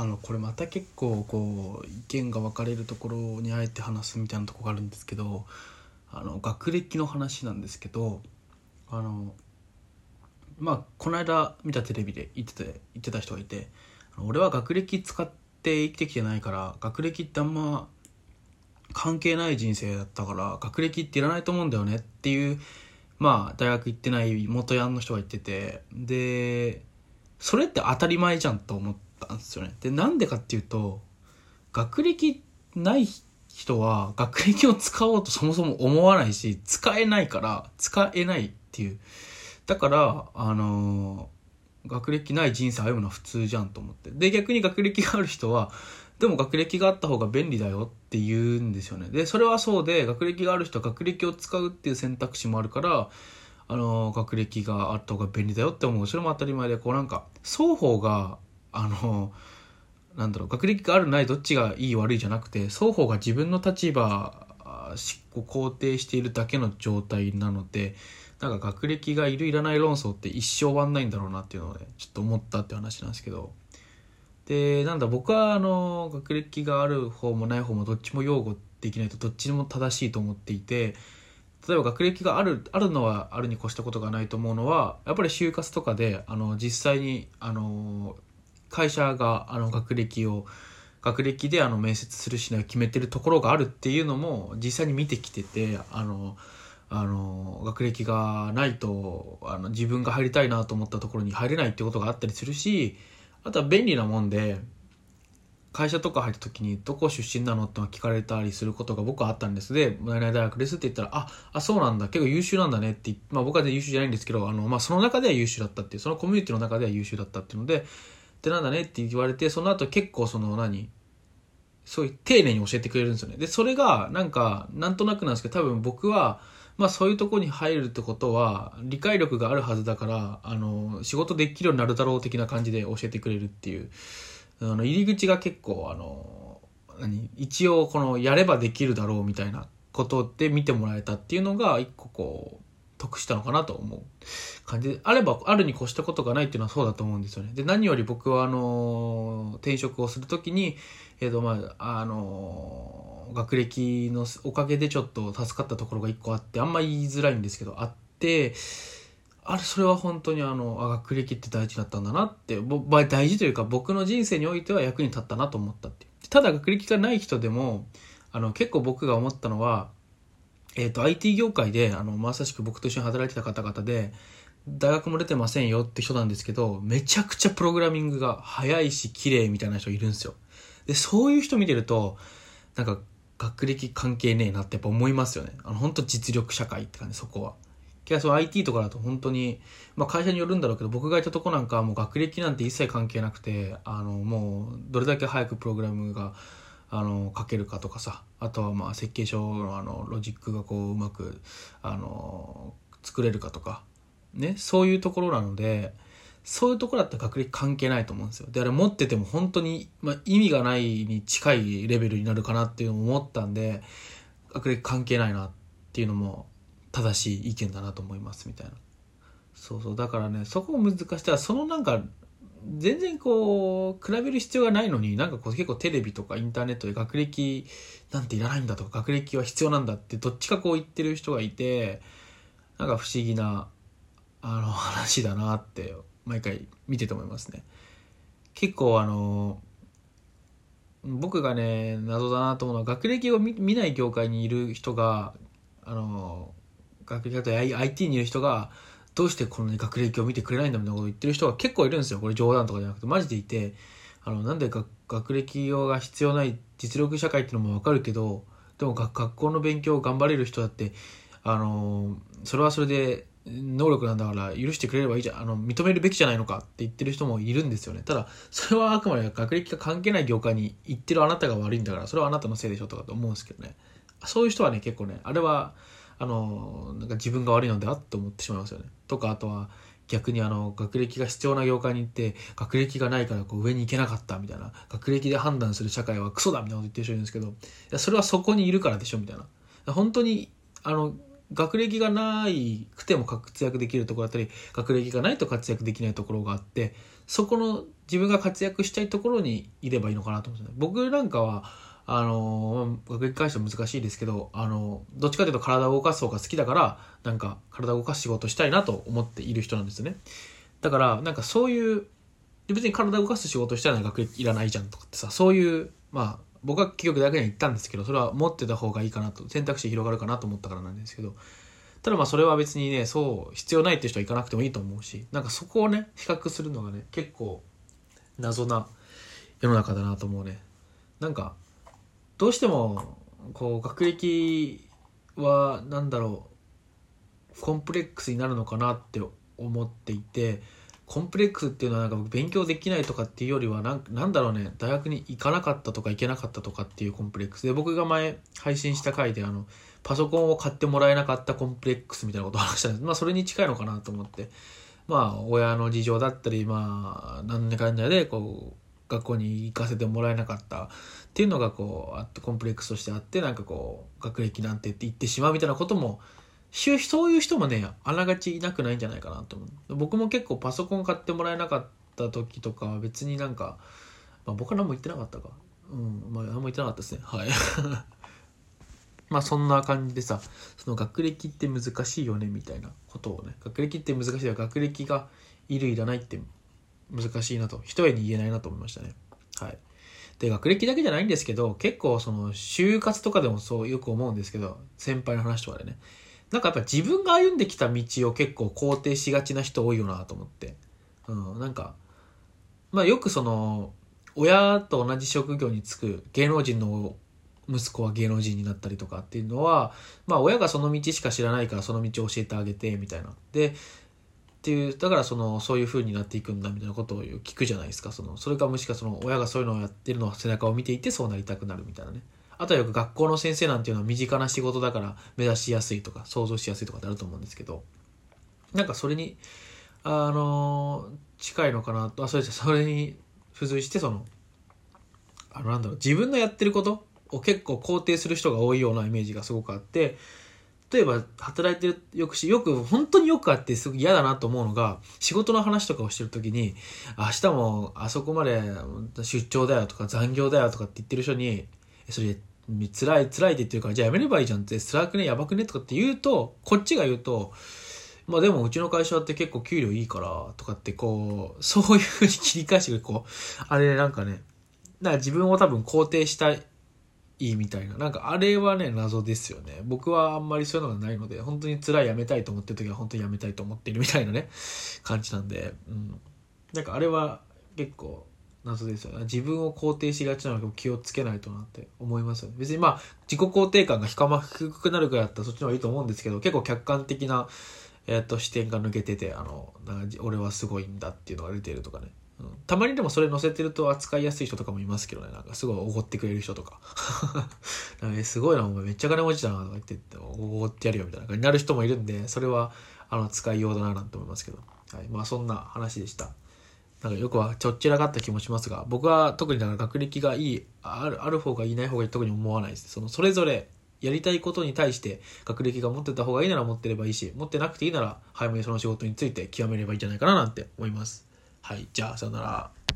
あのこれまた結構こう意見が分かれるところにあえて話すみたいなとこがあるんですけどあの学歴の話なんですけどあのまあこの間見たテレビで言ってて言ってた人がいて俺は学歴使って生きてきてないから学歴ってあんま関係ない人生だったから学歴っていらないと思うんだよねっていうまあ大学行ってない元ヤンの人が言っててでそれって当たり前じゃんと思ってたんですよね。でなんでかっていうと学歴ない人は学歴を使おうとそもそも思わないし使えないから使えないっていう。だからあの学歴ない人生歩むのは普通じゃんと思って。で逆に学歴がある人はでも学歴があった方が便利だよって言うんですよね。でそれはそうで学歴がある人は学歴を使うっていう選択肢もあるからあの学歴があった方が便利だよって思う。それも当たり前でこうなんか双方があのなんだろう学歴があるないどっちがいい悪いじゃなくて双方が自分の立場を肯定しているだけの状態なのでなんか学歴がいるいらない論争って一生終わんないんだろうなっていうのでちょっと思ったって話なんですけど。でなんだ僕はあの学歴がある方もない方もどっちも擁護できないとどっちも正しいと思っていて例えば学歴があるあるのはあるに越したことがないと思うのはやっぱり就活とかであの実際にあの会社があの学歴を学歴であの面接するしないを決めてるところがあるっていうのも実際に見てきててあのあの学歴がないとあの自分が入りたいなと思ったところに入れないってことがあったりするしあとは便利なもんで会社とか入った時にどこ出身なのって聞かれたりすることが僕はあったんです。で「何々大学です」って言ったら「ああそうなんだ。結構優秀なんだね」ってまあ僕は優秀じゃないんですけどあの、まあ、その中では優秀だったっていうそのコミュニティの中では優秀だったっていうのででなんだねって言われてその後結構その何そういう丁寧に教えてくれるんですよね。でそれがなんかなんとなくなんですけど多分僕はまあそういうとこに入るってことは理解力があるはずだからあの仕事できるようになるだろう的な感じで教えてくれるっていうあの入り口が結構あの何一応このやればできるだろうみたいなことで見てもらえたっていうのが一個こう得したのかなと思う感じ。であればあるに越したことがないっていうのはそうだと思うんですよね。で何より僕はあの転職をするときにえっ、とまああの学歴のおかげでちょっと助かったところが一個あってあんま言いづらいんですけどあってあれそれは本当にあのあ学歴って大事だったんだなってぼ大事というか僕の人生においては役に立ったなと思ったってただ学歴がない人でもあの結構僕が思ったのはえっ、ー、と、IT 業界で、あの、まさしく僕と一緒に働いてた方々で、大学も出てませんよって人なんですけど、めちゃくちゃプログラミングが早いし、綺麗みたいな人いるんですよ。で、そういう人見てると、なんか、学歴関係ねえなってやっぱ思いますよね。あの、本当実力社会って感じ、そこは。いや、その IT とかだと本当に、まあ会社によるんだろうけど、僕がいたとこなんかはもう学歴なんて一切関係なくて、あの、もう、どれだけ早くプログラムがあの書けるかとかさあとはまあ設計書のあのロジックがこううまくあの作れるかとかねそういうところなのでそういうところだったら学歴関係ないと思うんですよ。であれ持ってても本当に、まあ、意味がないに近いレベルになるかなっていうのを思ったんで学歴関係ないなっていうのも正しい意見だなと思いますみたいな。そうそう。だからねそこを難しい。そのなんか全然こう比べる必要がないのになんかこう結構テレビとかインターネットで学歴なんていらないんだとか学歴は必要なんだってどっちかこう言ってる人がいてなんか不思議なあの話だなって毎回見てて思いますね。結構あの僕がね謎だなと思うのは学歴を見ない業界にいる人があの学歴だと IT にいる人がどうしてこの、ね、学歴を見てくれないんだみたいなことを言ってる人が結構いるんですよ。これ冗談とかじゃなくて、マジでいて、あの、なんで学歴が必要ない実力社会っていうのもわかるけど、でも学校の勉強を頑張れる人だって、あの、それはそれで能力なんだから許してくれればいいじゃん、あの、認めるべきじゃないのかって言ってる人もいるんですよね。ただ、それはあくまで学歴が関係ない業界に行ってるあなたが悪いんだから、それはあなたのせいでしょとかと思うんですけどね。そういう人はね、結構ね、あれは、あの、なんか自分が悪いのではって思ってしまいますよね。とか、あとは、逆にあの、学歴が必要な業界に行って、学歴がないからこう上に行けなかったみたいな、学歴で判断する社会はクソだみたいなこと言ってる人いるんですけど、いや、それはそこにいるからでしょみたいな。本当に、あの、学歴がないくても活躍できるところだったり、学歴がないと活躍できないところがあって、そこの自分が活躍したいところにいればいいのかなと思うんですね。僕なんかは、あの学歴関しては難しいですけど、あのどっちかというと体を動かす方が好きだから、なんか体を動かす仕事したいなと思っている人なんですよね。だから、なんかそういう、別に体を動かす仕事したら学歴いらないじゃんとかってさ、そういう、まあ、僕は結局大学には行ったんですけど、それは持ってた方がいいかなと、選択肢広がるかなと思ったからなんですけど、ただまあそれは別にね、そう、必要ないっていう人は行かなくてもいいと思うし、なんかそこをね、比較するのがね、結構謎な世の中だなと思うね。なんか、どうしてもこう学歴は何だろうコンプレックスになるのかなって思っていてコンプレックスっていうのはなんか勉強できないとかっていうよりはなんなんだろうね大学に行かなかったとか行けなかったとかっていうコンプレックス。で僕が前配信した回であのパソコンを買ってもらえなかったコンプレックスみたいなことを話したんです。まあそれに近いのかなと思って。まあ親の事情だったりまあ何年かんだでこう学校に行かせてもらえなかったっていうのがこうあってコンプレックスとしてあってなんかこう学歴なんてって言ってしまうみたいなこともそういう人もねあながちいなくないんじゃないかなと思う僕も結構パソコン買ってもらえなかった時とかは別になんか、まあ、僕は何も言ってなかったか。うんまあ何も言ってなかったですねはいまあそんな感じでさその学歴って難しいよねみたいなことをね学歴って難しいよ学歴がいるいらないって難しいなと一重に言えないなと思いましたね。はい。で学歴だけじゃないんですけど結構その就活とかでもそうよく思うんですけど先輩の話とかでね。なんかやっぱ自分が歩んできた道を結構肯定しがちな人多いよなと思って、うん、なんかまあよくその親と同じ職業に就く芸能人の息子は芸能人になったりとかっていうのは、まあ親がその道しか知らないからその道を教えてあげてみたいな。で、っていうだからそのそういう風になっていくんだみたいなことを聞くじゃないですか。そのそれかもしくはその親がそういうのをやってるのを背中を見ていてそうなりたくなるみたいなね。あとはよく学校の先生なんていうのは身近な仕事だから目指しやすいとか想像しやすいとかってあると思うんですけど。なんかそれにあの近いのかなと。あそれじゃそれに付随してそのあのなんだろう。自分のやってることを結構肯定する人が多いようなイメージがすごくあって例えば働いてるよくし、よく、本当によくあってすごく嫌だなと思うのが、仕事の話とかをしてるときに、明日もあそこまで出張だよとか残業だよとかって言ってる人に、それ辛い辛いって言ってるから、じゃあやめればいいじゃんって、辛くね、やばくねとかって言うと、こっちが言うと、まあでもうちの会社って結構給料いいからとかってこう、そういうふうに切り返してこう、あれなんかね、なんか自分を多分肯定したいいみたいな。なんかあれはね、謎ですよね。僕はあんまりそういうのがないので、本当に辛いやめたいと思ってる時は本当にやめたいと思ってるみたいなね、感じなんで、うん。なんかあれは結構謎ですよね。自分を肯定しがちなので気をつけないとなって思いますよね。別にまあ、自己肯定感が低くなるぐらいだったらそっちの方がいいと思うんですけど、結構客観的な、えっ、と、視点が抜けてて、あの、俺はすごいんだっていうのが出てるとかね。たまにでもそれ載せてると扱いやすい人とかもいますけどね、なんかすごいおごってくれる人とか。すごいな、お前めっちゃ金持ちだなとか言っておごってやるよみたいな感じになる人もいるんで、それはあの使いようだななんて思いますけど。はい。まあそんな話でした。なんかよくはちょっちらかった気もしますが、僕は特にだから学歴がいい、あるある方がいない方がいい特に思わないです。そのそれぞれやりたいことに対して学歴が持ってた方がいいなら持ってればいいし、持ってなくていいなら早めにその仕事について極めればいいんじゃないかななんて思います。はい、じゃあ、さよなら。